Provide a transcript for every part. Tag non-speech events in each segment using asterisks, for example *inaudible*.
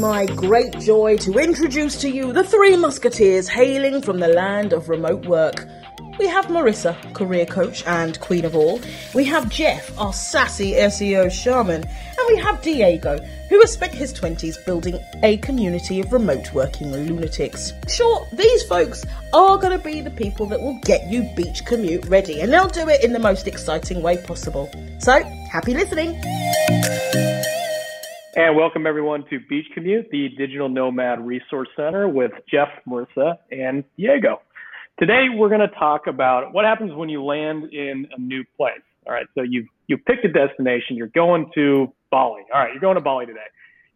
my great joy to introduce to you the three musketeers hailing from the land of remote work. We have Marissa, career coach and queen of all. We have Jeff, our sassy SEO shaman. And we have Diego, who has spent his 20s building a community of remote working lunatics. Sure, these folks are going to be the people that will get you beach commute ready, and they'll do it in the most exciting way possible. So, happy listening! And welcome everyone to Beach Commute, the Digital Nomad Resource Center with Jeff, Marissa, and Diego. Today we're going to talk about what happens when you land in a new place. All right, so you've you picked a destination, you're going to Bali. All right, you're going to Bali today.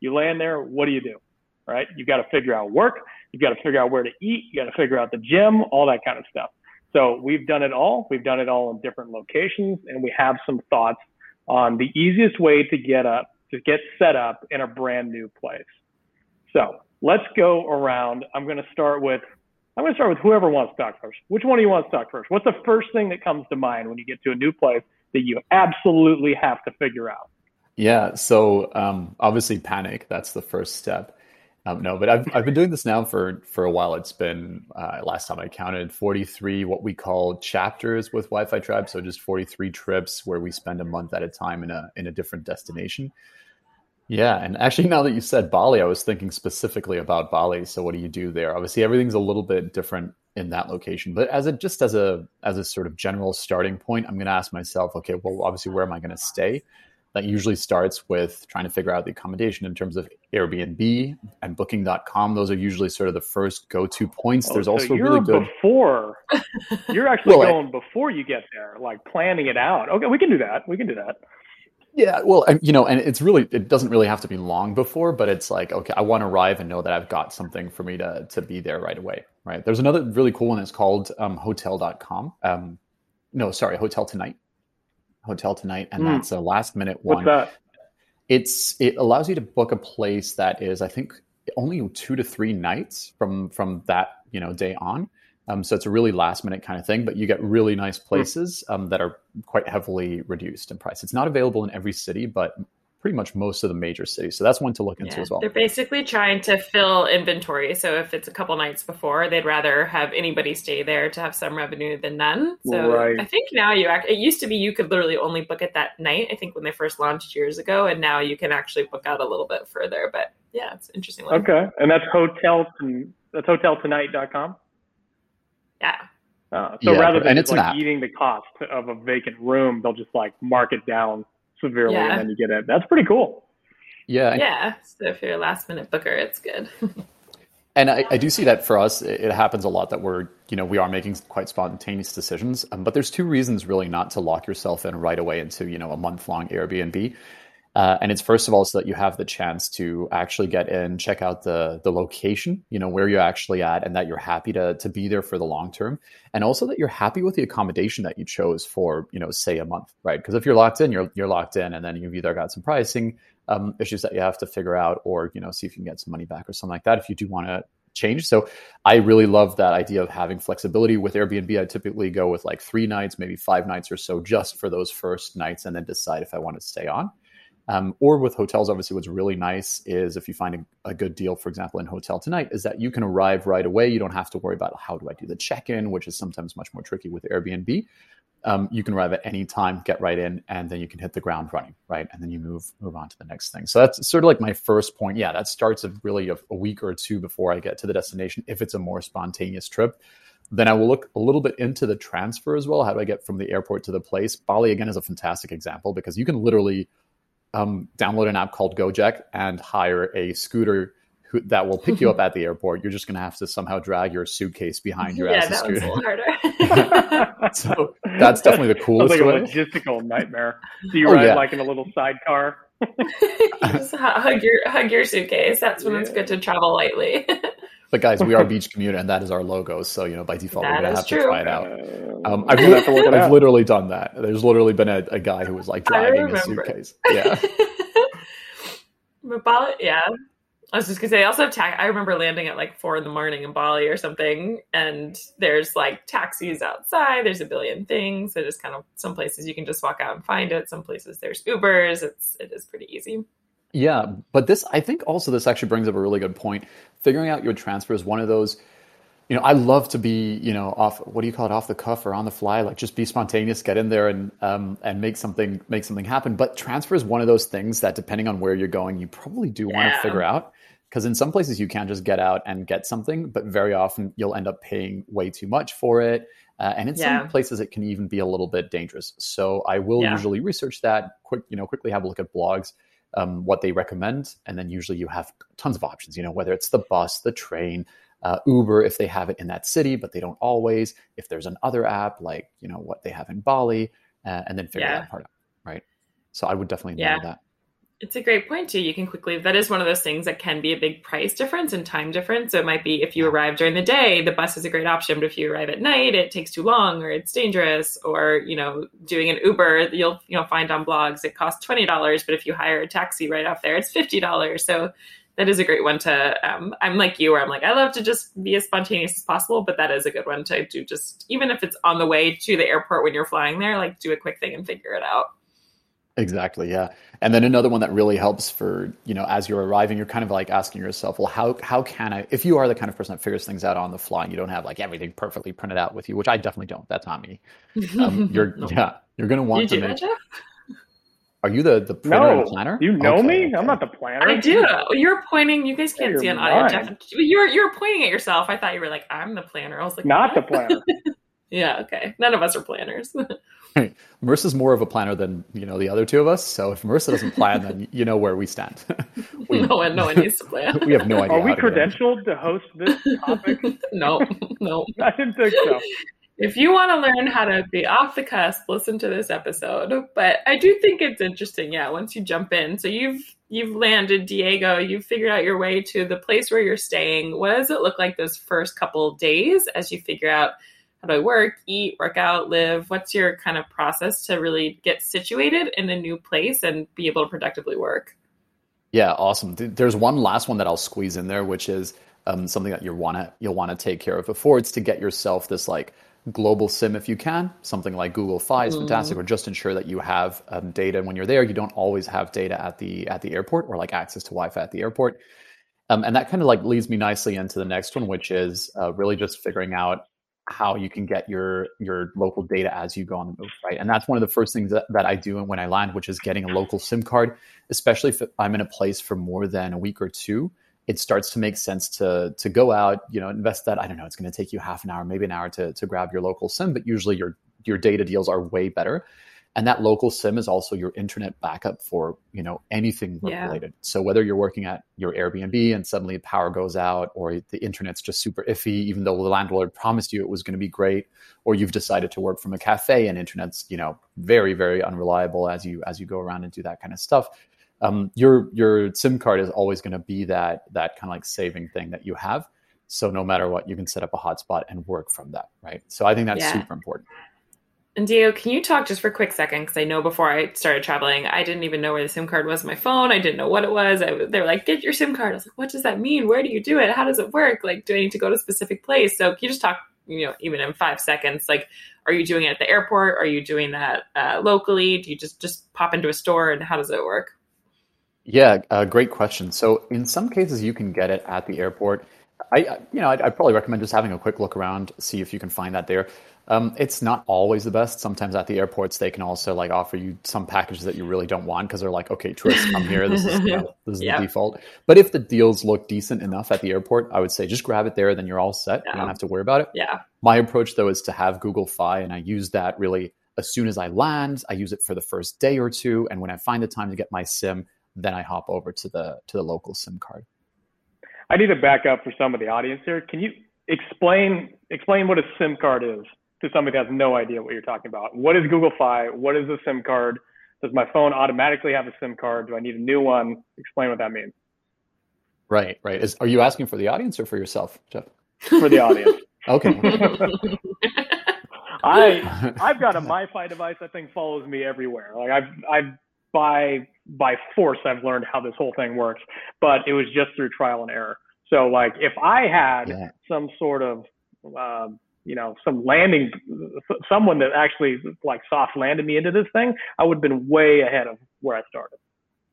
You land there, what do you do? All right, you've got to figure out work, you've got to figure out where to eat, you got to figure out the gym, all that kind of stuff. So we've done it all. We've done it all in different locations, and we have some thoughts on the easiest way to get up to get set up in a brand new place. So let's go around. I'm going to start with I'm going to start with whoever wants to talk first. Which one of you wants to talk first? What's the first thing that comes to mind when you get to a new place that you absolutely have to figure out? Yeah, so um, obviously panic. That's the first step. Um, no, but I've I've been doing this now for for a while. It's been uh, last time I counted 43 what we call chapters with Wi-Fi Tribe. So just 43 trips where we spend a month at a time in a in a different destination. Yeah, and actually, *laughs* now that you said Bali, I was thinking specifically about Bali. So, what do you do there? Obviously, everything's a little bit different in that location, but as a just as a as a sort of general starting point, I'm going to ask myself, okay, well, obviously, where am I going to stay? That usually starts with trying to figure out the accommodation in terms of Airbnb and Booking.com. Those are usually sort of the first go-to points. Oh, There's so also you're really good before. *laughs* You're actually Well, I- going before you get there, like planning it out. Okay, we can do that. We can do that. Yeah, well, and, you know, and it's really it doesn't really have to be long before, but it's like okay, I want to arrive and know that I've got something for me to to be there right away, right? There's another really cool one. It's called um, Hotel.com. Um, no, sorry, Hotel Tonight. Hotel Tonight, and Hmm. that's a last minute What's one. that? It's it allows you to book a place that is, I think, only two to three nights from from that you know day on. Um, so it's a really last minute kind of thing, but you get really nice places um, that are quite heavily reduced in price. It's not available in every city, but pretty much most of the major cities. So that's one to look into Yeah, as well. They're basically trying to fill inventory. So if it's a couple nights before, they'd rather have anybody stay there to have some revenue than none. So Right. I think now you act. It used to be you could literally only book it that night. I think when they first launched years ago, and now you can actually book out a little bit further. But yeah, it's interesting. One. Okay, and that's hotel. That's hoteltonight.com. Yeah. Uh, so Yeah, rather than just it's an like app. eating the cost of a vacant room, they'll just like mark it down severely, Yeah. and then you get it. That's pretty cool. Yeah, Yeah. So if you're a last minute booker, it's good. *laughs* And I, I do see that for us, it, it happens a lot that we're, you know, we are making quite spontaneous decisions. Um, but there's two reasons really not to lock yourself in right away into, you know, a month long Airbnb. Uh, and it's first of all so that you have the chance to actually get in, check out the the location, you know, where you're actually at, and that you're happy to to be there for the long term, and also that you're happy with the accommodation that you chose for, you know, say a month, right? Because if you're locked in, you're you're locked in, and then you've either got some pricing um, issues that you have to figure out, or you know, see if you can get some money back or something like that. If you do want to change. So I really love that idea of having flexibility with Airbnb. I typically go with like three nights, maybe five nights or so just for those first nights and then decide if I want to stay on. Um, or with hotels, obviously, what's really nice is if you find a, a good deal, for example, in Hotel Tonight, is that you can arrive right away. You don't have to worry about how do I do the check in, which is sometimes much more tricky with Airbnb. Um, you can arrive at any time, get right in, and then you can hit the ground running, right? And then you move move on to the next thing. So that's sort of like my first point. Yeah, that starts really a, a week or two before I get to the destination. If it's a more spontaneous trip, then I will look a little bit into the transfer as well. How do I get from the airport to the place? Bali again is a fantastic example because you can literally um, download an app called Gojek and hire a scooter who, that will pick you up *laughs* at the airport. You're just going to have to somehow drag your suitcase behind you yeah, as a that one's a scooter. little harder. *laughs* *laughs* So that's definitely the Sounds coolest like a way. logistical nightmare. Do you Oh, ride yeah. like in a little sidecar? Just hug your hug your suitcase. That's when it's good to travel lightly. But guys, we are *laughs* Beach Commute, and that is our logo. So you know, by default, That we're gonna have true. to try it out. Uh, Um, I've, you'll have to work it I've out. literally done that. There's literally been a, a guy who was like I dragging a remember. suitcase. Yeah. *laughs* but Bali, yeah. I was just gonna say, also ta- I remember landing at like four in the morning in Bali or something, and there's like taxis outside. There's a billion things. It is kind of some places you can just walk out and find it. Some places there's Ubers. It's it is pretty easy. Yeah, but this, I think also this actually brings up a really good point. Figuring out your transfer is one of those, you know, I love to be, you know, off, what do you call it, off the cuff or on the fly, like just be spontaneous, get in there and, um, and make something, make something happen. But transfer is one of those things that depending on where you're going, you probably do want to figure out. Because in some places you can just get out and get something, but very often you'll end up paying way too much for it. Uh, and in yeah. some places it can even be a little bit dangerous. So I will yeah. usually research that, quick, you know, quickly have a look at blogs um, what they recommend, and then usually you have tons of options. You know, whether it's the bus, the train, uh, Uber if they have it in that city, but they don't always. If there's another app like you know what they have in Bali, uh, and then figure yeah. that part out, right? So I would definitely yeah. know that. It's a great point too. You can quickly that is one of those things that can be a big price difference and time difference. So it might be if you arrive during the day, the bus is a great option, but if you arrive at night, it takes too long or it's dangerous or, you know, doing an Uber, you'll you know find on blogs it costs $20, but if you hire a taxi right off there, it's $50. So that is a great one to um, I'm like you where I'm like I love to just be as spontaneous as possible, but that is a good one to do just even if it's on the way to the airport when you're flying there, like do a quick thing and figure it out. Exactly. Yeah. And then another one that really helps for, you know, as you're arriving, you're kind of like asking yourself, well, how, how can I, if you are the kind of person that figures things out on the fly and you don't have like everything perfectly printed out with you, which I definitely don't, that's not me. Um, *laughs* you're, no. yeah, you're going to want to make, are you the, the printer no. and planner? You know okay, me? Okay. I'm not the planner. I do. You're pointing. You guys can't see an audio. Jeff. You're you're pointing at yourself. I thought you were like, I'm the planner. I was like, not what? the planner. *laughs* yeah. Okay. None of us are planners. *laughs* *laughs* Right. Marissa's more of a planner than you know the other two of us. So if Marissa doesn't plan, then *laughs* you know where we stand. we, *laughs* no one, no one needs to plan. we have no idea. Are we credentialed to host this topic? no, no. I didn't think so. If you want to learn how to be off the cusp, listen to this episode. But I do think it's interesting. Yeah, once you jump in, so you've you've landed Diego, you've figured out your way to the place where you're staying. What does it look like those first couple days as you figure out? How do I work, eat, work out, live? What's your kind of process to really get situated in a new place and be able to productively work? Yeah, awesome. There's one last one that I'll squeeze in there, which is um, something that you wanna you'll want to take care of before it's to get yourself this like global SIM if you can. Something like Google Fi is fantastic, mm. or just ensure that you have um, data when you're there. You don't always have data at the at the airport or like access to Wi-Fi at the airport. Um, and that kind of like leads me nicely into the next one, which is uh, really just figuring out how you can get your your local data as you go on the move, right? And that's one of the first things that, that I do when I land, which is getting a local SIM card, especially if I'm in a place for more than a week or two. It starts to make sense to to go out, you know, invest that. I don't know, it's going to take you half an hour, maybe an hour to to grab your local SIM, but usually your your data deals are way better and that local sim is also your internet backup for you know anything yeah. related so whether you're working at your airbnb and suddenly power goes out or the internet's just super iffy even though the landlord promised you it was going to be great or you've decided to work from a cafe and internet's you know very very unreliable as you as you go around and do that kind of stuff um, your your sim card is always going to be that that kind of like saving thing that you have so no matter what you can set up a hotspot and work from that right so i think that's yeah. super important and Diego, can you talk just for a quick second? Because I know before I started traveling, I didn't even know where the SIM card was on my phone. I didn't know what it was. I, they were like, "Get your SIM card." I was like, "What does that mean? Where do you do it? How does it work? Like, do I need to go to a specific place?" So, can you just talk, you know, even in five seconds, like, are you doing it at the airport? Are you doing that uh, locally? Do you just just pop into a store, and how does it work? Yeah, uh, great question. So, in some cases, you can get it at the airport. I, you know, I'd, I'd, probably recommend just having a quick look around, see if you can find that there. Um, it's not always the best. Sometimes at the airports, they can also like offer you some packages that you really don't want because they're like, okay, tourists come here. This is, you know, *laughs* this is the default. But if the deals look decent enough at the airport, I would say just grab it there. Then you're all set. Yeah. You don't have to worry about it. Yeah. My approach though is to have Google Fi, and I use that really as soon as I land. I use it for the first day or two, and when I find the time to get my SIM, then I hop over to the to the local SIM card. I need to back up for some of the audience here. Can you explain explain what a SIM card is? To somebody that has no idea what you're talking about. What is Google Fi? What is a SIM card? Does my phone automatically have a SIM card? Do I need a new one? Explain what that means. Right, right. Is, are you asking for the audience or for yourself, Jeff? For the audience. *laughs* okay. *laughs* I I've got a MiFi device that thing follows me everywhere. Like I've I've by by force I've learned how this whole thing works, but it was just through trial and error. So like if I had yeah. some sort of um, you know, some landing, someone that actually like soft landed me into this thing, I would have been way ahead of where I started.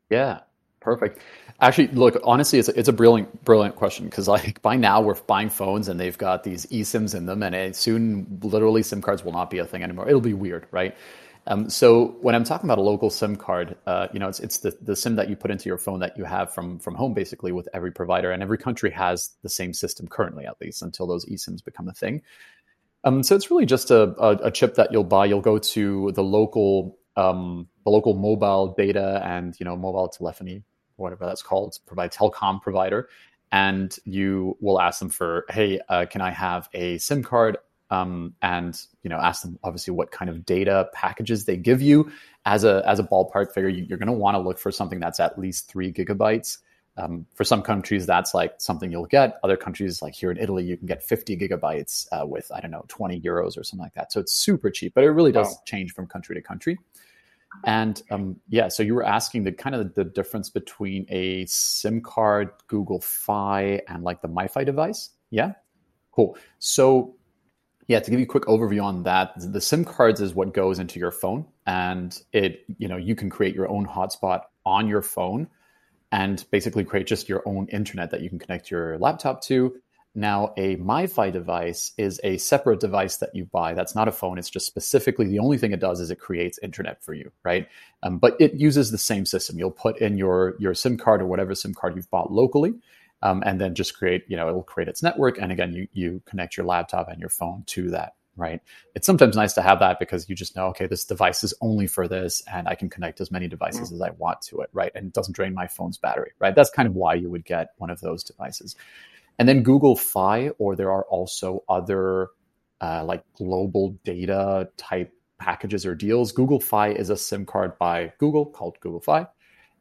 Yeah. Perfect. Actually, look, honestly, it's a, it's a brilliant, brilliant question because like by now we're buying phones and they've got these eSIMs in them, and it, soon literally SIM cards will not be a thing anymore. It'll be weird, right? Um, so when I'm talking about a local SIM card, uh, you know, it's it's the, the SIM that you put into your phone that you have from from home, basically, with every provider, and every country has the same system currently, at least until those eSIMs become a thing. Um, so it's really just a, a, a chip that you'll buy. You'll go to the local um, the local mobile data and you know mobile telephony whatever that's called, provide telecom provider, and you will ask them for, hey, uh, can I have a SIM card? Um, and you know, ask them obviously what kind of data packages they give you. As a as a ballpark figure, you, are going to want to look for something that's at least three gigabytes. Um, for some countries, that's like something you'll get. Other countries, like here in Italy, you can get 50 gigabytes uh, with I don't know 20 euros or something like that. So it's super cheap, but it really does wow. change from country to country. And um, yeah, so you were asking the kind of the difference between a SIM card, Google Fi, and like the MiFi device. Yeah, cool. So yeah, to give you a quick overview on that, the SIM cards is what goes into your phone, and it you know you can create your own hotspot on your phone, and basically create just your own internet that you can connect your laptop to now, a MiFi device is a separate device that you buy. That's not a phone. It's just specifically the only thing it does is it creates internet for you, right? Um, but it uses the same system. You'll put in your your SIM card or whatever SIM card you've bought locally, um, and then just create. You know, it'll create its network, and again, you you connect your laptop and your phone to that, right? It's sometimes nice to have that because you just know, okay, this device is only for this, and I can connect as many devices mm-hmm. as I want to it, right? And it doesn't drain my phone's battery, right? That's kind of why you would get one of those devices. And then Google Fi, or there are also other uh, like global data type packages or deals. Google Fi is a SIM card by Google called Google Fi.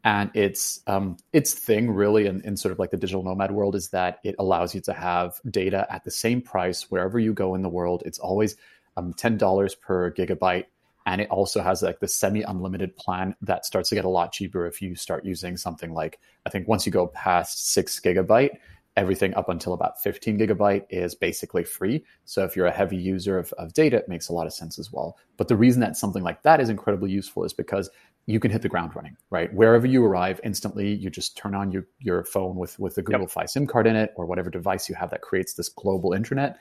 And its um, its thing really in, in sort of like the digital nomad world is that it allows you to have data at the same price wherever you go in the world. It's always um, ten dollars per gigabyte, and it also has like the semi unlimited plan that starts to get a lot cheaper if you start using something like I think once you go past six gigabyte, everything up until about 15 gigabyte is basically free. So if you're a heavy user of, of data, it makes a lot of sense as well. But the reason that something like that is incredibly useful is because you can hit the ground running, right? Wherever you arrive instantly, you just turn on your, your phone with, with the Google yep. Fi SIM card in it or whatever device you have that creates this global internet.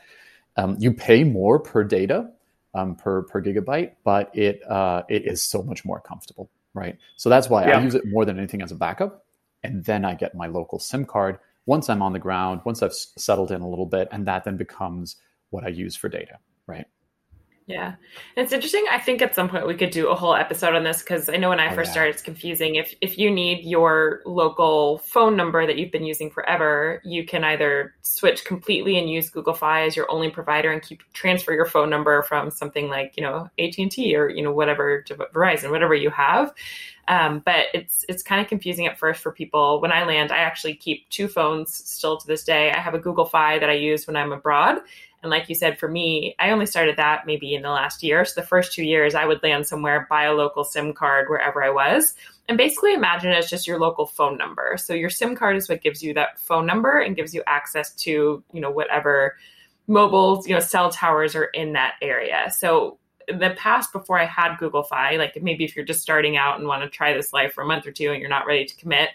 Um, you pay more per data, um, per, per gigabyte, but it, uh, it is so much more comfortable, right? So that's why yeah. I use it more than anything as a backup. And then I get my local SIM card once I'm on the ground, once I've settled in a little bit, and that then becomes what I use for data, right? Yeah. It's interesting. I think at some point we could do a whole episode on this because I know when I oh, first yeah. started, it's confusing. If if you need your local phone number that you've been using forever, you can either switch completely and use Google Fi as your only provider and keep transfer your phone number from something like you know AT and T or you know whatever Verizon, whatever you have. Um, but it's it's kind of confusing at first for people. When I land, I actually keep two phones still to this day. I have a Google Fi that I use when I'm abroad, and like you said, for me, I only started that maybe in the last year. So the first two years, I would land somewhere, buy a local SIM card wherever I was, and basically imagine it as just your local phone number. So your SIM card is what gives you that phone number and gives you access to, you know, whatever mobile, you know, cell towers are in that area. So the past before I had Google Fi, like maybe if you're just starting out and want to try this life for a month or two and you're not ready to commit,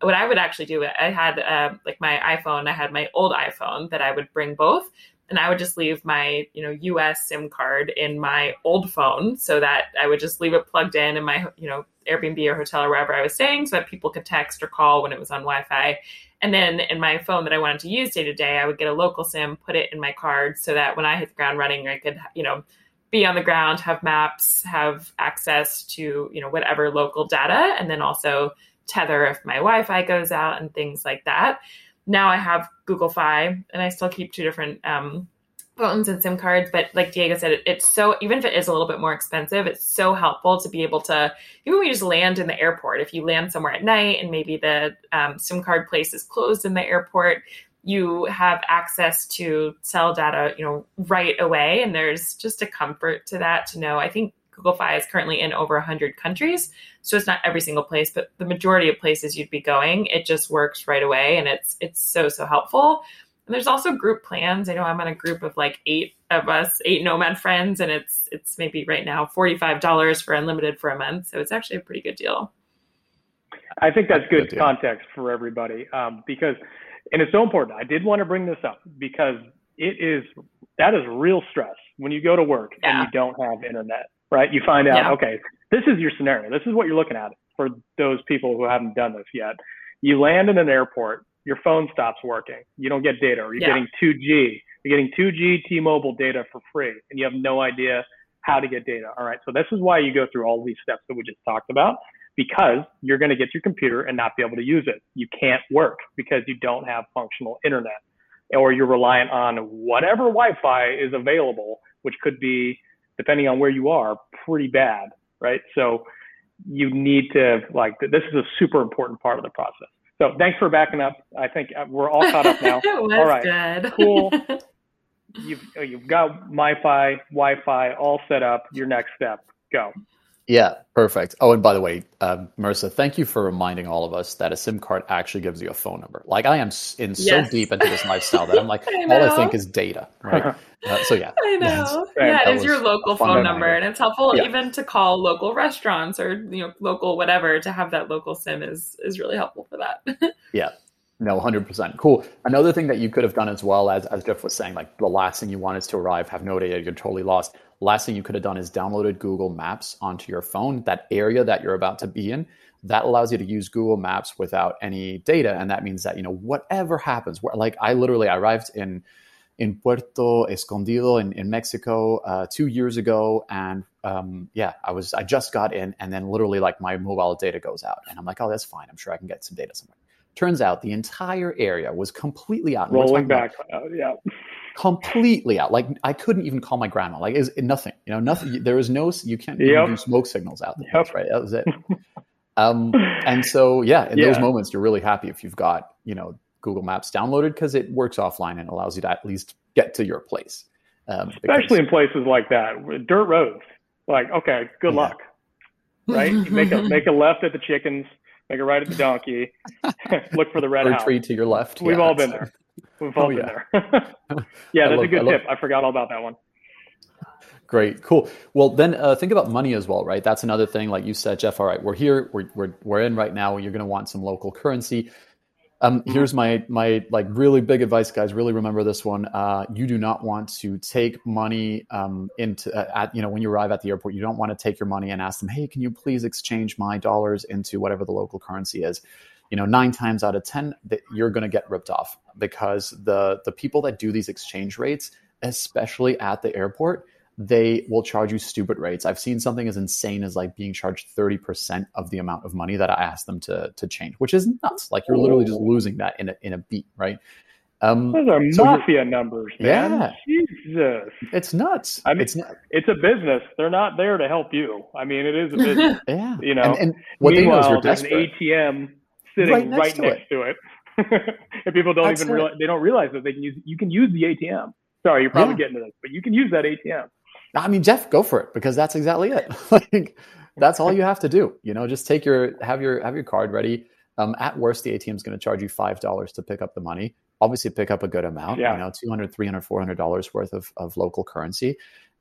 what I would actually do, I had uh, like my iPhone, I had my old iPhone that I would bring both and I would just leave my, you know, US SIM card in my old phone so that I would just leave it plugged in in my, you know, Airbnb or hotel or wherever I was staying so that people could text or call when it was on Wi-Fi. And then in my phone that I wanted to use day to day, I would get a local SIM, put it in my card so that when I hit the ground running, I could, you know, be on the ground, have maps, have access to, you know, whatever local data, and then also tether if my Wi-Fi goes out and things like that now I have Google Fi and I still keep two different um, phones and SIM cards. But like Diego said, it, it's so, even if it is a little bit more expensive, it's so helpful to be able to, even when you just land in the airport, if you land somewhere at night and maybe the um, SIM card place is closed in the airport, you have access to cell data, you know, right away. And there's just a comfort to that to know. I think Google Fi is currently in over 100 countries. So it's not every single place, but the majority of places you'd be going, it just works right away and it's it's so so helpful. And there's also group plans. I know I'm on a group of like 8 of us, 8 nomad friends and it's it's maybe right now $45 for unlimited for a month. So it's actually a pretty good deal. I think that's good, good context for everybody um, because, and it's so important. I did want to bring this up because it is that is real stress when you go to work yeah. and you don't have internet, right? You find out, yeah. okay, this is your scenario. This is what you're looking at for those people who haven't done this yet. You land in an airport, your phone stops working, you don't get data, or you're yeah. getting 2G, you're getting 2G T-Mobile data for free, and you have no idea how to get data. All right, so this is why you go through all these steps that we just talked about because you're going to get your computer and not be able to use it. You can't work because you don't have functional internet or you're reliant on whatever Wi-Fi is available, which could be, depending on where you are, pretty bad, right? So you need to like this is a super important part of the process. So thanks for backing up. I think uh, we're all caught up now. *laughs* all right, good. cool. *laughs* You've you've got MiFi, Wi-Fi all set up. Your next step, go. Yeah, perfect. Oh, and by the way, um, Marissa, thank you for reminding all of us that a SIM card actually gives you a phone number. Like I am in so yes. deep into this lifestyle that I'm like, *laughs* I all I think is data, right? Uh, so yeah, *laughs* I *laughs* know. Yeah, it is your local phone number, and it's helpful yeah. even to call local restaurants or you know local whatever to have that local SIM is is really helpful for that. yeah, no, hundred percent. Cool. Another thing that you could have done as well as as Jeff was saying, like the last thing you want is to arrive, have no data, you're totally lost. Last thing you could have done is downloaded Google Maps onto your phone. That area that you're about to be in, that allows you to use Google Maps without any data, and that means that you know whatever happens. Like I literally arrived in in Puerto Escondido in, in Mexico uh, two years ago, and um, yeah, I was I just got in, and then literally like my mobile data goes out, and I'm like, oh, that's fine. I'm sure I can get some data somewhere. Turns out the entire area was completely out. Rolling back, out, yeah. Completely out. Like I couldn't even call my grandma. Like is nothing. You know, nothing. There was no. You can't yep. do smoke signals out there. Yep. right. That was it. *laughs* um, and so yeah, in yeah. those moments, you're really happy if you've got you know Google Maps downloaded because it works offline and allows you to at least get to your place. Um, Especially in places like that, dirt roads. Like okay, good yeah. luck. Right. Make a make a left at the chickens make a right at the donkey, *laughs* look for the red Retreat house. To your left. We've yeah, all been there. We've all oh, been yeah. there. *laughs* *laughs* yeah, that's love, a good I tip. Love... I forgot all about that one. Great, cool. Well, then uh, think about money as well, right? That's another thing. Like you said, Jeff. All right, we're here. We're we're we're in right now. You're going to want some local currency. Um, mm-hmm. here's my my like really big advice, guys. Really remember this one. Uh, you do not want to take money um, into uh, at you know when you arrive at the airport. You don't want to take your money and ask them, "Hey, can you please exchange my dollars into whatever the local currency is?" You know, nine times out of ten, that you're going to get ripped off because the the people that do these exchange rates, especially at the airport, they will charge you stupid rates. I've seen something as insane as like being charged 30% of the amount of money that I asked them to to change, which is nuts. Like you're literally just losing that in a in a beat, right? Um, Those are so mafia numbers, man. Yeah. Jesus. It's nuts. I mean, it's, it's a business. They're not there to help you. I mean, it is a business. *laughs* yeah. You know, and, and what they know is there's an ATM sitting right next, right to, next it. to it. *laughs* and people don't That's even realize, they don't realize that they can use, you can use the ATM. Sorry, you're probably yeah. getting to this, but you can use that ATM. I mean, Jeff, go for it because that's exactly it. *laughs* like that's all you have to do. You know, just take your have your have your card ready. Um, at worst, the ATM is going to charge you five dollars to pick up the money. Obviously, pick up a good amount. Yeah. You know, 200 300 400 dollars worth of, of local currency.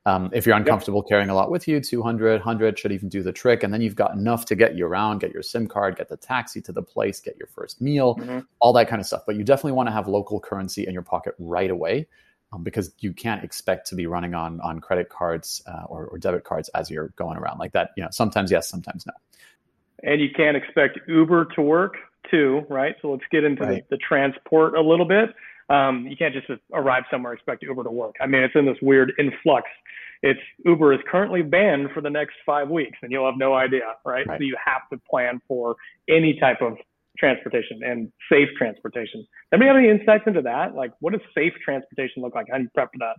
Um, if you're uncomfortable yep. carrying a lot with you, 200, 100 should even do the trick. And then you've got enough to get you around, get your SIM card, get the taxi to the place, get your first meal, mm-hmm. all that kind of stuff. But you definitely want to have local currency in your pocket right away um, because you can't expect to be running on on credit cards uh, or, or, debit cards as you're going around like that. You know, sometimes yes, sometimes no. And you can't expect Uber to work too, right? So let's get into right. the, the, transport a little bit. Um, you can't just arrive somewhere expect Uber to work. I mean, it's in this weird influx. It's Uber is currently banned for the next five weeks, and you'll have no idea, right? right. So you have to plan for any type of transportation and safe transportation. Anybody have any insights into that? Like, what does safe transportation look like? How do you prep for that?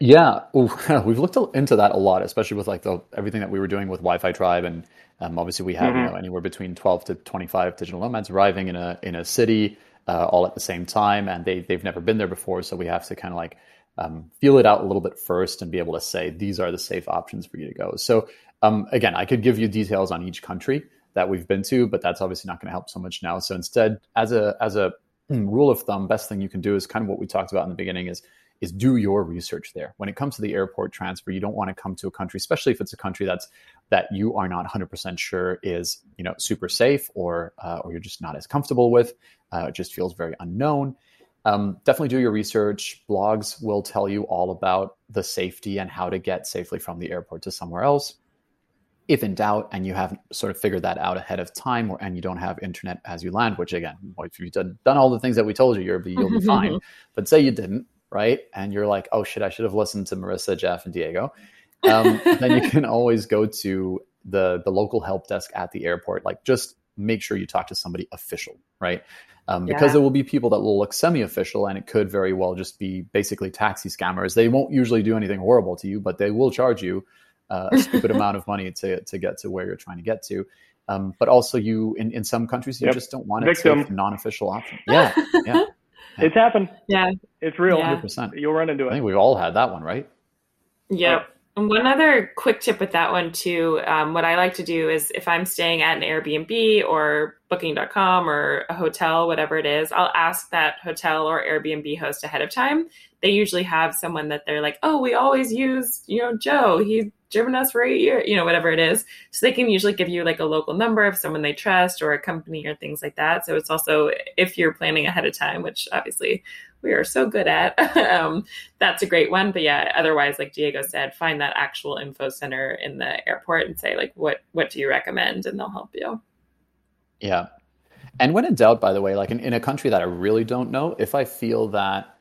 Yeah, Ooh, *laughs* we've looked into that a lot, especially with like the everything that we were doing with Wi-Fi Tribe, and um, obviously we have mm-hmm. you know anywhere between twelve to twenty-five digital nomads arriving in a in a city uh, all at the same time, and they they've never been there before, so we have to kind of like um, feel it out a little bit first and be able to say these are the safe options for you to go. So um, again, I could give you details on each country, that we've been to, but that's obviously not going to help so much now. So instead, as a as a rule of thumb, best thing you can do is kind of what we talked about in the beginning is is do your research there. When it comes to the airport transfer, you don't want to come to a country, especially if it's a country that's that you are not 100% sure is you know super safe or uh, or you're just not as comfortable with. Uh, it just feels very unknown. Um, definitely do your research. Blogs will tell you all about the safety and how to get safely from the airport to somewhere else. If in doubt and you haven't sort of figured that out ahead of time or and you don't have internet as you land, which again, if you've done, done all the things that we told you, you'll be, you'll be fine. *laughs* But say you didn't, right? And you're like, oh shit, I should have listened to Marissa, Jeff, and Diego. Um, *laughs* then you can always go to the the local help desk at the airport. Like, just make sure you talk to somebody official, right? Um, because yeah. there will be people that will look semi-official, and it could very well just be basically taxi scammers. They won't usually do anything horrible to you, but they will charge you uh, a stupid amount of money to to get to where you're trying to get to. Um, but also, you in, in some countries you yep. just don't want to take non-official option. Yeah, yeah. *laughs* It's happened. Yeah. It's real. Yeah. 100%. You'll run into it. I think we've all had that one, right? Yep. And one other quick tip with that one too, um, what I like to do is if I'm staying at an Airbnb or booking.com or a hotel, whatever it is, I'll ask that hotel or Airbnb host ahead of time. They usually have someone that they're like, oh, we always use, you know, Joe. He's driven us for eight years, you know, whatever it is. So they can usually give you like a local number of someone they trust or a company or things like that. So it's also, if you're planning ahead of time, which obviously we are so good at. *laughs* um, that's a great one. But yeah, otherwise, like Diego said, find that actual info center in the airport and say like, what what do you recommend, and they'll help you. Yeah, and when in doubt, by the way, like in, in a country that I really don't know, if I feel that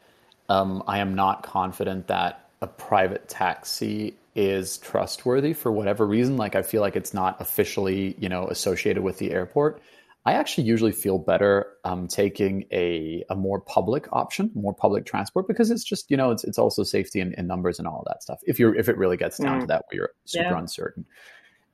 um, I am not confident that a private taxi is trustworthy for whatever reason, like I feel like it's not officially, you know, associated with the airport, I actually usually feel better um, taking a, a more public option, more public transport, because it's just you know it's it's also safety and, numbers and all of that stuff. If you're if it really gets down mm. to that where you're super yeah. uncertain,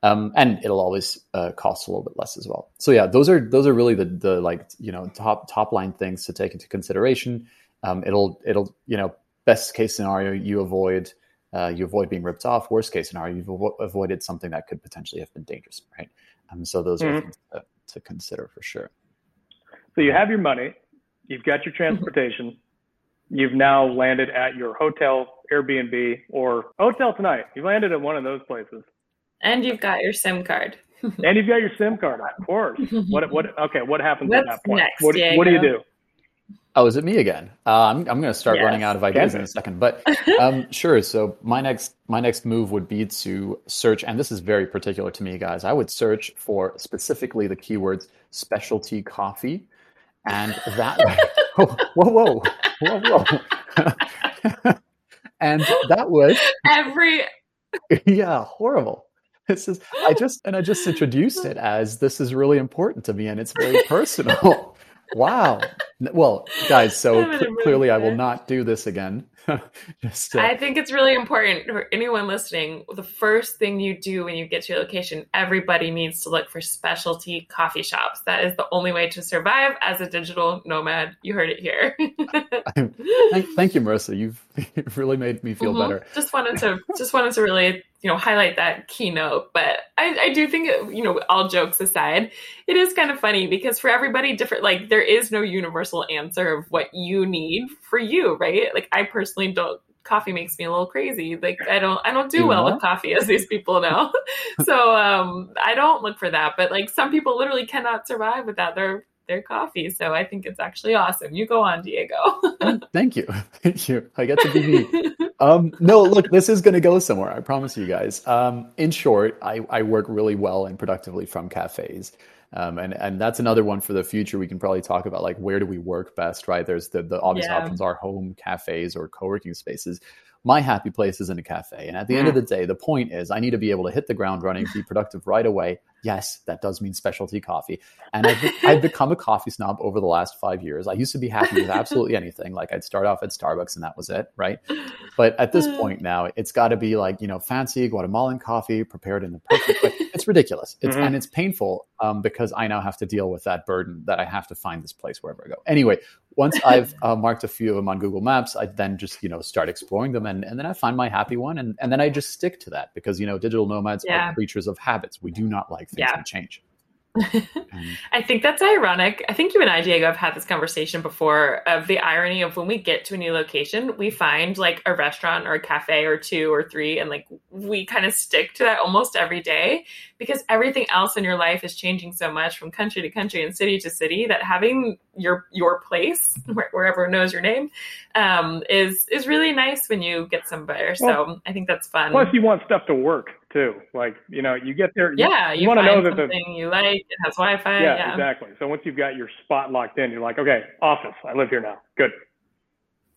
um, and it'll always uh, cost a little bit less as well. So yeah, those are those are really the the like you know top top line things to take into consideration. Um, it'll it'll you know best case scenario you avoid uh, you avoid being ripped off. Worst case scenario you've avo- avoided something that could potentially have been dangerous, right? Um, so those mm. are things that to consider for sure. So you have your money, you've got your transportation, you've now landed at your hotel, Airbnb, or hotel tonight. You've landed at one of those places. And you've got your SIM card. and you've got your SIM card, of *laughs* course. What what okay, what happens What's at that point? Next, what, what do you do? Oh, is it me again? Uh, I'm I'm going to start yes, running out of ideas in a second, but um, *laughs* sure. So my next my next move would be to search, and this is very particular to me, guys. I would search for specifically the keywords specialty coffee, and that *laughs* *laughs* whoa whoa whoa whoa whoa, and that would every yeah horrible. This is I just and I just introduced it as this is really important to me, and it's very personal. Wow. Well, guys, so cl- clearly I will not do this again. *laughs* Just, uh, I think it's really important for anyone listening. The first thing you do when you get to your location, everybody needs to look for specialty coffee shops. That is the only way to survive as a digital nomad. You heard it here. *laughs* thank, thank, you, Marissa. You've, *laughs* you've really made me feel mm-hmm. better. Just wanted to just wanted to really you know highlight that keynote but I, I do think you know all jokes aside it is kind of funny because for everybody different like there is no universal answer of what you need for you right? Like i personally don't coffee makes me a little crazy. Like i don't i don't do, do well with coffee as these people know. *laughs* So um i don't look for that but like some people literally cannot survive without their their coffee. So I think it's actually awesome. You go on, Diego. *laughs* Thank you. *laughs* Thank you. I get to be me. *laughs* Um, no, look, this is going to go somewhere. I promise you guys. Um, in short, I, I work really well and productively from cafes. Um, and and that's another one for the future. We can probably talk about like where do we work best, right? There's the the obvious yeah. options are home cafes or co-working spaces my happy place is in a cafe. And at the end of mm. the day, the point is I need to be able to hit the ground running, be productive right away. Yes, that does mean specialty coffee. And I've, I've *laughs* become a coffee snob over the last five years. I used to be happy with absolutely anything. Like I'd start off at Starbucks and that was it, right? But at this *laughs* point now, it's got to be like, you know, fancy Guatemalan coffee prepared in the perfect way. It's ridiculous. It's, mm-hmm. And it's painful um, because I now have to deal with that burden that I have to find this place wherever I go. Anyway, once I've *laughs* uh, marked a few of them on Google Maps, I then just you know start exploring them, and, and then I find my happy one, and, and then I just stick to that because you know digital nomads yeah. are creatures of habits. We do not like things yeah. to change. *laughs* I think that's ironic. I think you and I, Diego, have had this conversation before of the irony of when we get to a new location, we find like a restaurant or a cafe or two or three, and like we kind of stick to that almost every day because everything else in your life is changing so much from country to country and city to city that having your your place where, where everyone knows your name um, is is really nice when you get somewhere. Well, so I think that's fun. Plus, you want stuff to work too. Like you know, you get there. Yeah, you, you want to know that the thing you like it has Wi-Fi. Yeah, yeah, exactly. So once you've got your spot locked in, you're like, okay, office. I live here now. Good.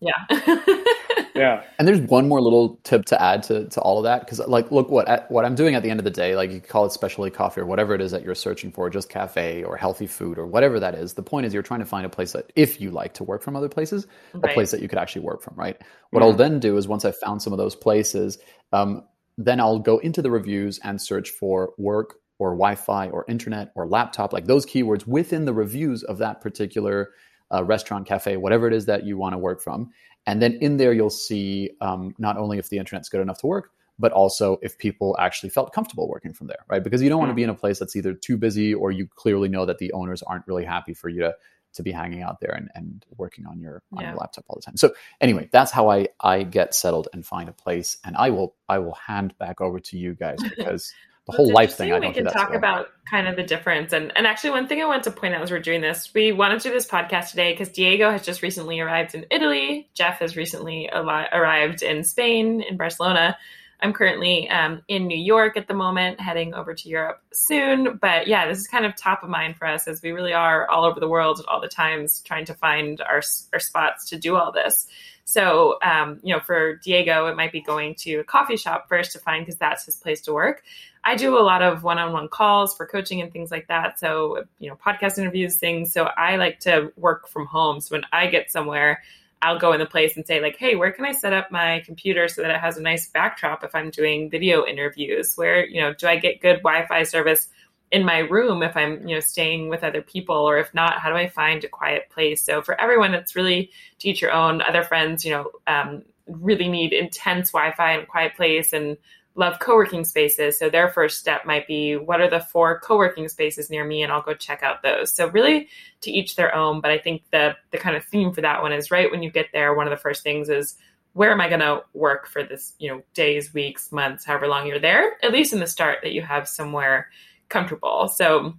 Yeah. *laughs* yeah. And there's one more little tip to add to, to all of that because, like, look what what I'm doing at the end of the day. Like, you call it specialty coffee or whatever it is that you're searching for, just cafe or healthy food or whatever that is. The point is, you're trying to find a place that, if you like to work from other places, right. a place that you could actually work from. Right. What mm-hmm. I'll then do is once I've found some of those places, um, then I'll go into the reviews and search for work or Wi-Fi or internet or laptop, like those keywords within the reviews of that particular uh, restaurant, cafe, whatever it is that you want to work from. And then in there, you'll see um, not only if the internet's good enough to work, but also if people actually felt comfortable working from there, right? Because you don't want to be in a place that's either too busy or you clearly know that the owners aren't really happy for you to to be hanging out there and, and working on your on yeah. your laptop all the time. So anyway, that's how I I get settled and find a place. And I will I will hand back over to you guys *laughs* because the whole life thing. I we can talk about kind of the difference. And and actually, one thing I want to point out as we're doing this, we wanted to do this podcast today because Diego has just recently arrived in Italy. Jeff has recently arrived in Spain, in Barcelona. I'm currently um, in New York at the moment, heading over to Europe soon. But yeah, this is kind of top of mind for us as we really are all over the world at all the times trying to find our, our spots to do all this. So, um, you know, for Diego, it might be going to a coffee shop first to find because that's his place to work. I do a lot of one on one calls for coaching and things like that. So, you know, podcast interviews, things. So I like to work from home. So when I get somewhere, I'll go in the place and say, like, hey, where can I set up my computer so that it has a nice backdrop if I'm doing video interviews? Where, you know, do I get good Wi Fi service in my room if I'm, you know, staying with other people? Or if not, how do I find a quiet place? So for everyone, it's really teach your own. Other friends, you know, um, really need intense Wi Fi and quiet place and love co-working spaces. So their first step might be what are the four co-working spaces near me? And i'll go check out those. So really to each their own. But i think the the kind of theme for that one is right when you get there one of the first things is where am i going to work for this you know days weeks months however long you're there at least in the start that you have somewhere comfortable. So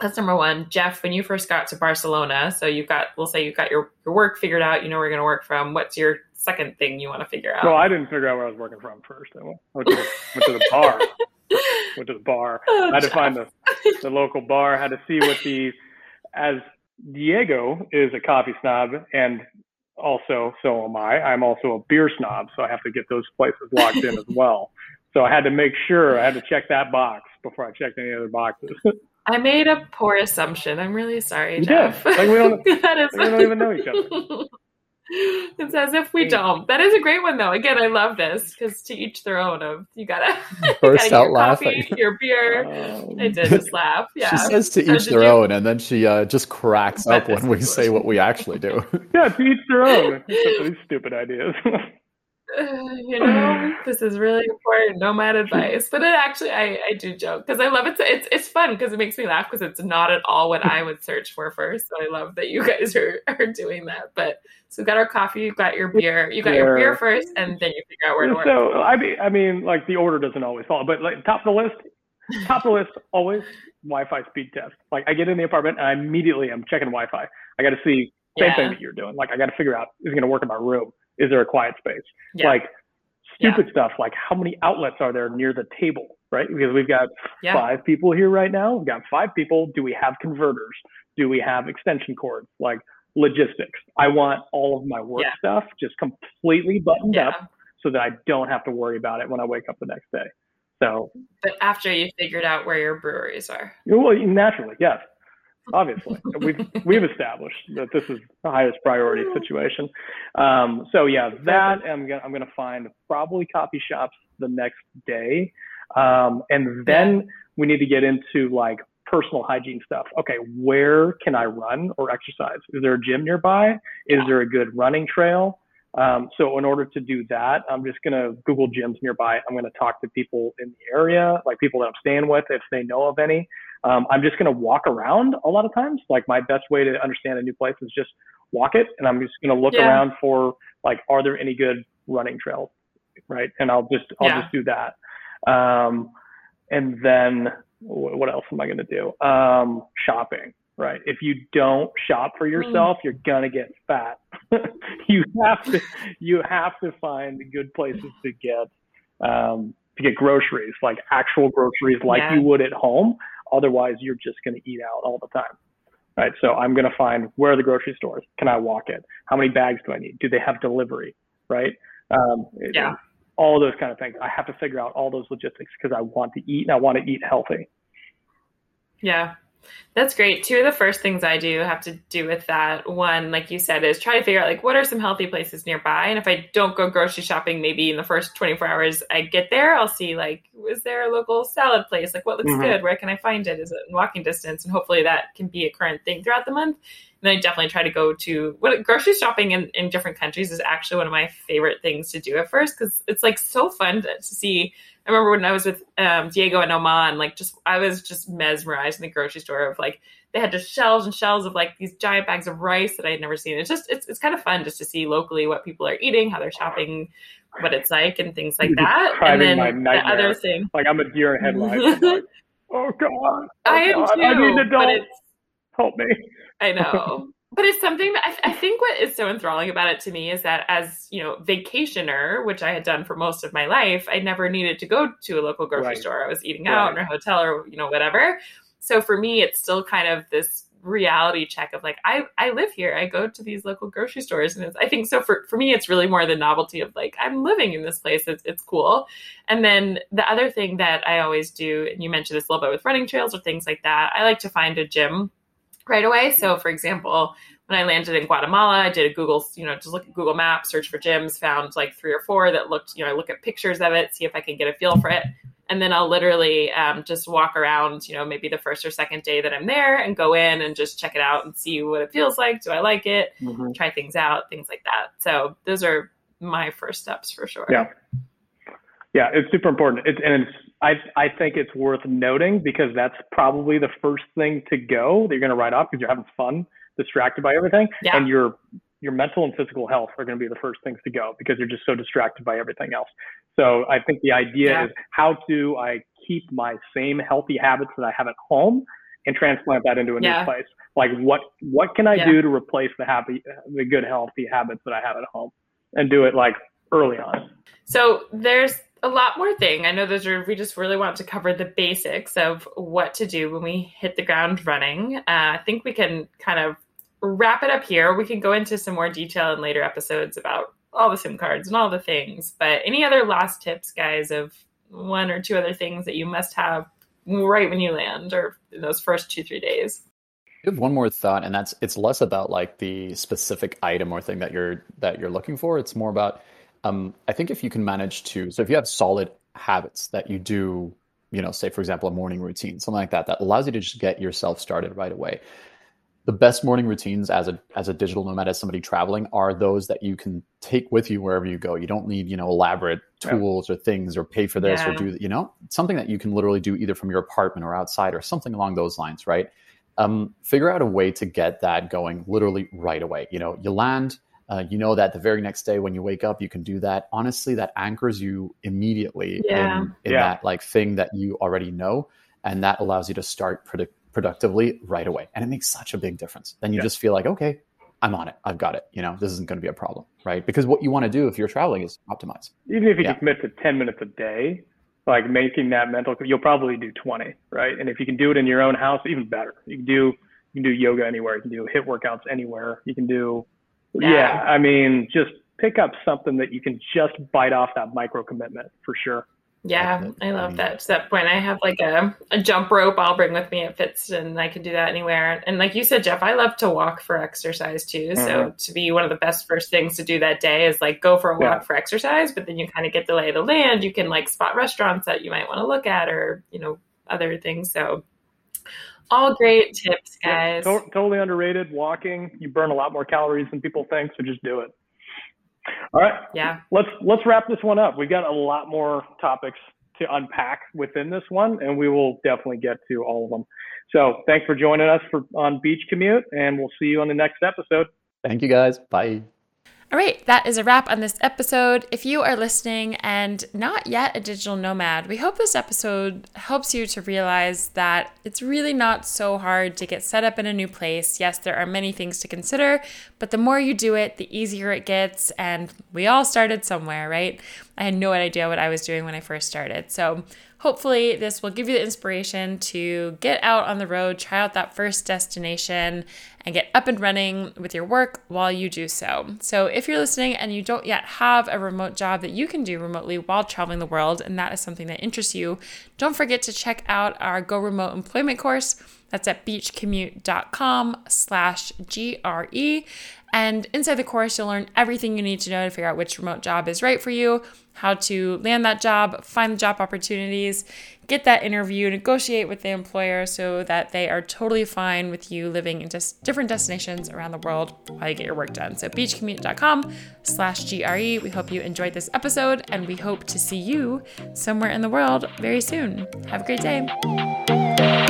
that's number one jeff when you first got to barcelona so you've got we'll say you've got your, your work figured out you know where you're going to work from what's your second thing you want to figure out? Well, I didn't figure out where I was working from first. I went to the, went to the bar. *laughs* went to the bar. Oh, I had to find the, *laughs* the local bar. Had to see what the as Diego is a coffee snob and also so am I. I'm also a beer snob, so I have to get those places locked in as *laughs* well. So I had to make sure I had to check that box before I checked any other boxes. I made a poor assumption. I'm really sorry, you Jeff. Did. Like we don't, *laughs* that is like we don't even know each other. *laughs* It's as if we don't. That is a great one, though. Again, I love this because to each their own. Of you gotta *laughs* burst out laughing. Coffee, your beer. Um, I did just laugh. Yeah. She says to each their you... own, and then she uh, just cracks up when we say what we actually do. yeah, to each their own. These stupid ideas. *sighs* you know, *sighs* this is really important. Nomad advice, but it actually, I, I do joke because I love it. It's it's fun because it makes me laugh because it's not at all what I would search for first. So I love that you *laughs* guys are are doing that. But so we got our coffee, you got your beer, you got your beer first, and then you figure out where to work. So I mean, I mean, like the order doesn't always follow, but like top of the list, top of the list always Wi-Fi speed test. Like I get in the apartment and I immediately I'm checking Wi-Fi. I got to see same yeah. thing that you're doing. Like I got to figure out is it going to work in my room is there a quiet space? Yeah. Like stupid yeah. stuff like how many outlets are there near the table, right? Because we've got yeah. five people here right now. We've got five people. Do we have converters? Do we have extension cords? Like logistics. I want all of my work stuff just completely buttoned up so that I don't have to worry about it when I wake up the next day. So, but after you figured out where your breweries are, well, naturally, yes obviously. We've we've established that this is the highest priority situation. Um, so yeah that i'm gonna i'm gonna find probably coffee shops the next day. Um, and then we need to get into like personal hygiene stuff. Okay where can i run or exercise? Is there a gym nearby? Is there a good running trail um, so in order to do that, I'm just going to Google gyms nearby. I'm going to talk to people in the area, like people that I'm staying with, if they know of any. Um, I'm just going to walk around a lot of times. Like my best way to understand a new place is just walk it, and I'm just going to look Yeah. around for like, are there any good running trails, right? And I'll just I'll Yeah. just do that. Um, and then wh- what else am I going to do? Um, shopping, right? If you don't shop for yourself, you're gonna get fat. *laughs* you have to you have to find good places to get um, to get groceries, like actual groceries, like Yeah. you would at home. Otherwise, you're just gonna eat out all the time. Right, so I'm gonna find where are the grocery stores? Can I walk it? How many bags do I need? Do they have delivery? Right, um, it- Yeah. all those kind of things. I have to figure out all those logistics because I want to eat and I want to eat healthy. Yeah. That's great. Two of the first things I do have to do with that. One, like you said, is try to figure out like what are some healthy places nearby. And if I don't go grocery shopping, maybe in the first 24 hours I get there, I'll see like, is there a local salad place? Like what looks Mhm. good? Where can I find it? Is it in walking distance? And hopefully that can be a current thing throughout the month. And I definitely try to go to what grocery shopping in, in different countries is actually one of my favorite things to do at first because it's like so fun to, to see I remember when I was with um, Diego and Oman, like just I was just mesmerized in the grocery store of like they had just shelves and shelves of like these giant bags of rice that I had never seen. It's just it's it's kind of fun just to see locally what people are eating, how they're shopping, what it's like, and things like that. And then the other thing, Like I'm a deer in headlights. Like, *laughs* oh God, oh, I am God, too, I need an adult. Help me. I know. But it's something that I, I think what is so enthralling about it to me is that as, you know, vacationer, which I had done for most of my life, I never needed to go to a local grocery Right. store. I was eating out in a hotel or, you know, whatever. So for me, it's still kind of this reality check of like, I, I live here. I go to these local grocery stores. And it's, I think so for, for me, it's really more the novelty of like, I'm living in this place. It's, it's cool. And then the other thing that I always do, and you mentioned this a little bit with running trails or things like that, I like to find a gym right away. So, for example, when I landed in Guatemala, I did a Google, you know, just look at Google Maps, search for gyms, found like three or four that looked, you know, I look at pictures of it, see if I can get a feel for it. And then I'll literally um, just walk around, you know, maybe the first or second day that I'm there and go in and just check it out and see what it feels like. Do I like it? Try things out, things like that. So, those are my first steps for sure. Yeah. Yeah, it's super important. It's and it's I I think it's worth noting because that's probably the first thing to go that you're going to write off because you're having fun, distracted by everything, Yeah. and your your mental and physical health are going to be the first things to go because you're just so distracted by everything else. So I think the idea Yeah. is how do I keep my same healthy habits that I have at home and transplant that into a Yeah. new place? Like what what can I do to replace the happy the good healthy habits that I have at home and do it like early on. So there's a lot more thing. I know those are we just really want to cover the basics of what to do when we hit the ground running. Uh, I think we can kind of wrap it up here. We can go into some more detail in later episodes about all the SIM cards and all the things. But any other last tips, guys, of one or two other things that you must have right when you land or in those first two, three days? I have one more thought, and that's it's less about like the specific item or thing that you're that you're looking for. It's more about um, I think if you can manage to so if you have solid habits that you do, you know, say for example a morning routine, something like that, that allows you to just get yourself started right away. The best morning routines as a as a digital nomad, as somebody traveling, are those that you can take with you wherever you go. You don't need you know elaborate Yeah. tools or things or pay for this or do you know something that you can literally do either from your apartment or outside or something along those lines, right? um, figure out a way to get that going literally right away. You know, you land, uh, you know that the very next day when you wake up, you can do that. Honestly, that anchors you immediately Yeah. in, in Yeah. that like thing that you already know, and that allows you to start produ- productively right away. And it makes such a big difference. Then you Yeah. just feel like, okay, I'm on it. I've got it. You know, this isn't going to be a problem, right? Because what you want to do if you're traveling is optimize. Even if you Yeah. can commit to 10 minutes a day, like making that mental, you'll probably do 20, right? And if you can do it in your own house, even better. You can do you can do yoga anywhere. You can do HIIT workouts anywhere. You can do, yeah. Yeah. I mean, just pick up something that you can just bite off that micro commitment for sure. Yeah, I I love that. To that point, I have like a, a jump rope I'll bring with me. It fits and I can do that anywhere. And like you said, Jeff, I love to walk for exercise too. So mm-hmm. to be one of the best first things to do that day is like go for a walk Yeah. for exercise, but then you kind of get the lay of the land. You can like spot restaurants that you might want to look at or, you know, other things. So all great tips, Yeah, guys. to- totally underrated. Walking, you burn a lot more calories than people think, so just do it. All right, Yeah. let's let's wrap this one up. We've got a lot more topics to unpack within this one, and we will definitely get to all of them. So thanks for joining us for on Beach Commute, and we'll see you on the next episode. Thank you guys. Bye. All right, that is a wrap on this episode. If you are listening and not yet a digital nomad, we hope this episode helps you to realize that it's really not so hard to get set up in a new place. Yes, there are many things to consider, but the more you do it, the easier it gets. And we all started somewhere, right? I had no idea what I was doing when I first started. So hopefully, this will give you the inspiration to get out on the road, try out that first destination, and get up and running with your work while you do so. So, if you're listening and you don't yet have a remote job that you can do remotely while traveling the world, and that is something that interests you, don't forget to check out our Go Remote Employment course. That's at beachcommute.com slash GRE. And inside the course, you'll learn everything you need to know to figure out which remote job is right for you, how to land that job, find the job opportunities, get that interview, negotiate with the employer so that they are totally fine with you living in just different destinations around the world while you get your work done. So beachcommute.com slash GRE. We hope you enjoyed this episode and we hope to see you somewhere in the world very soon. Have a great day.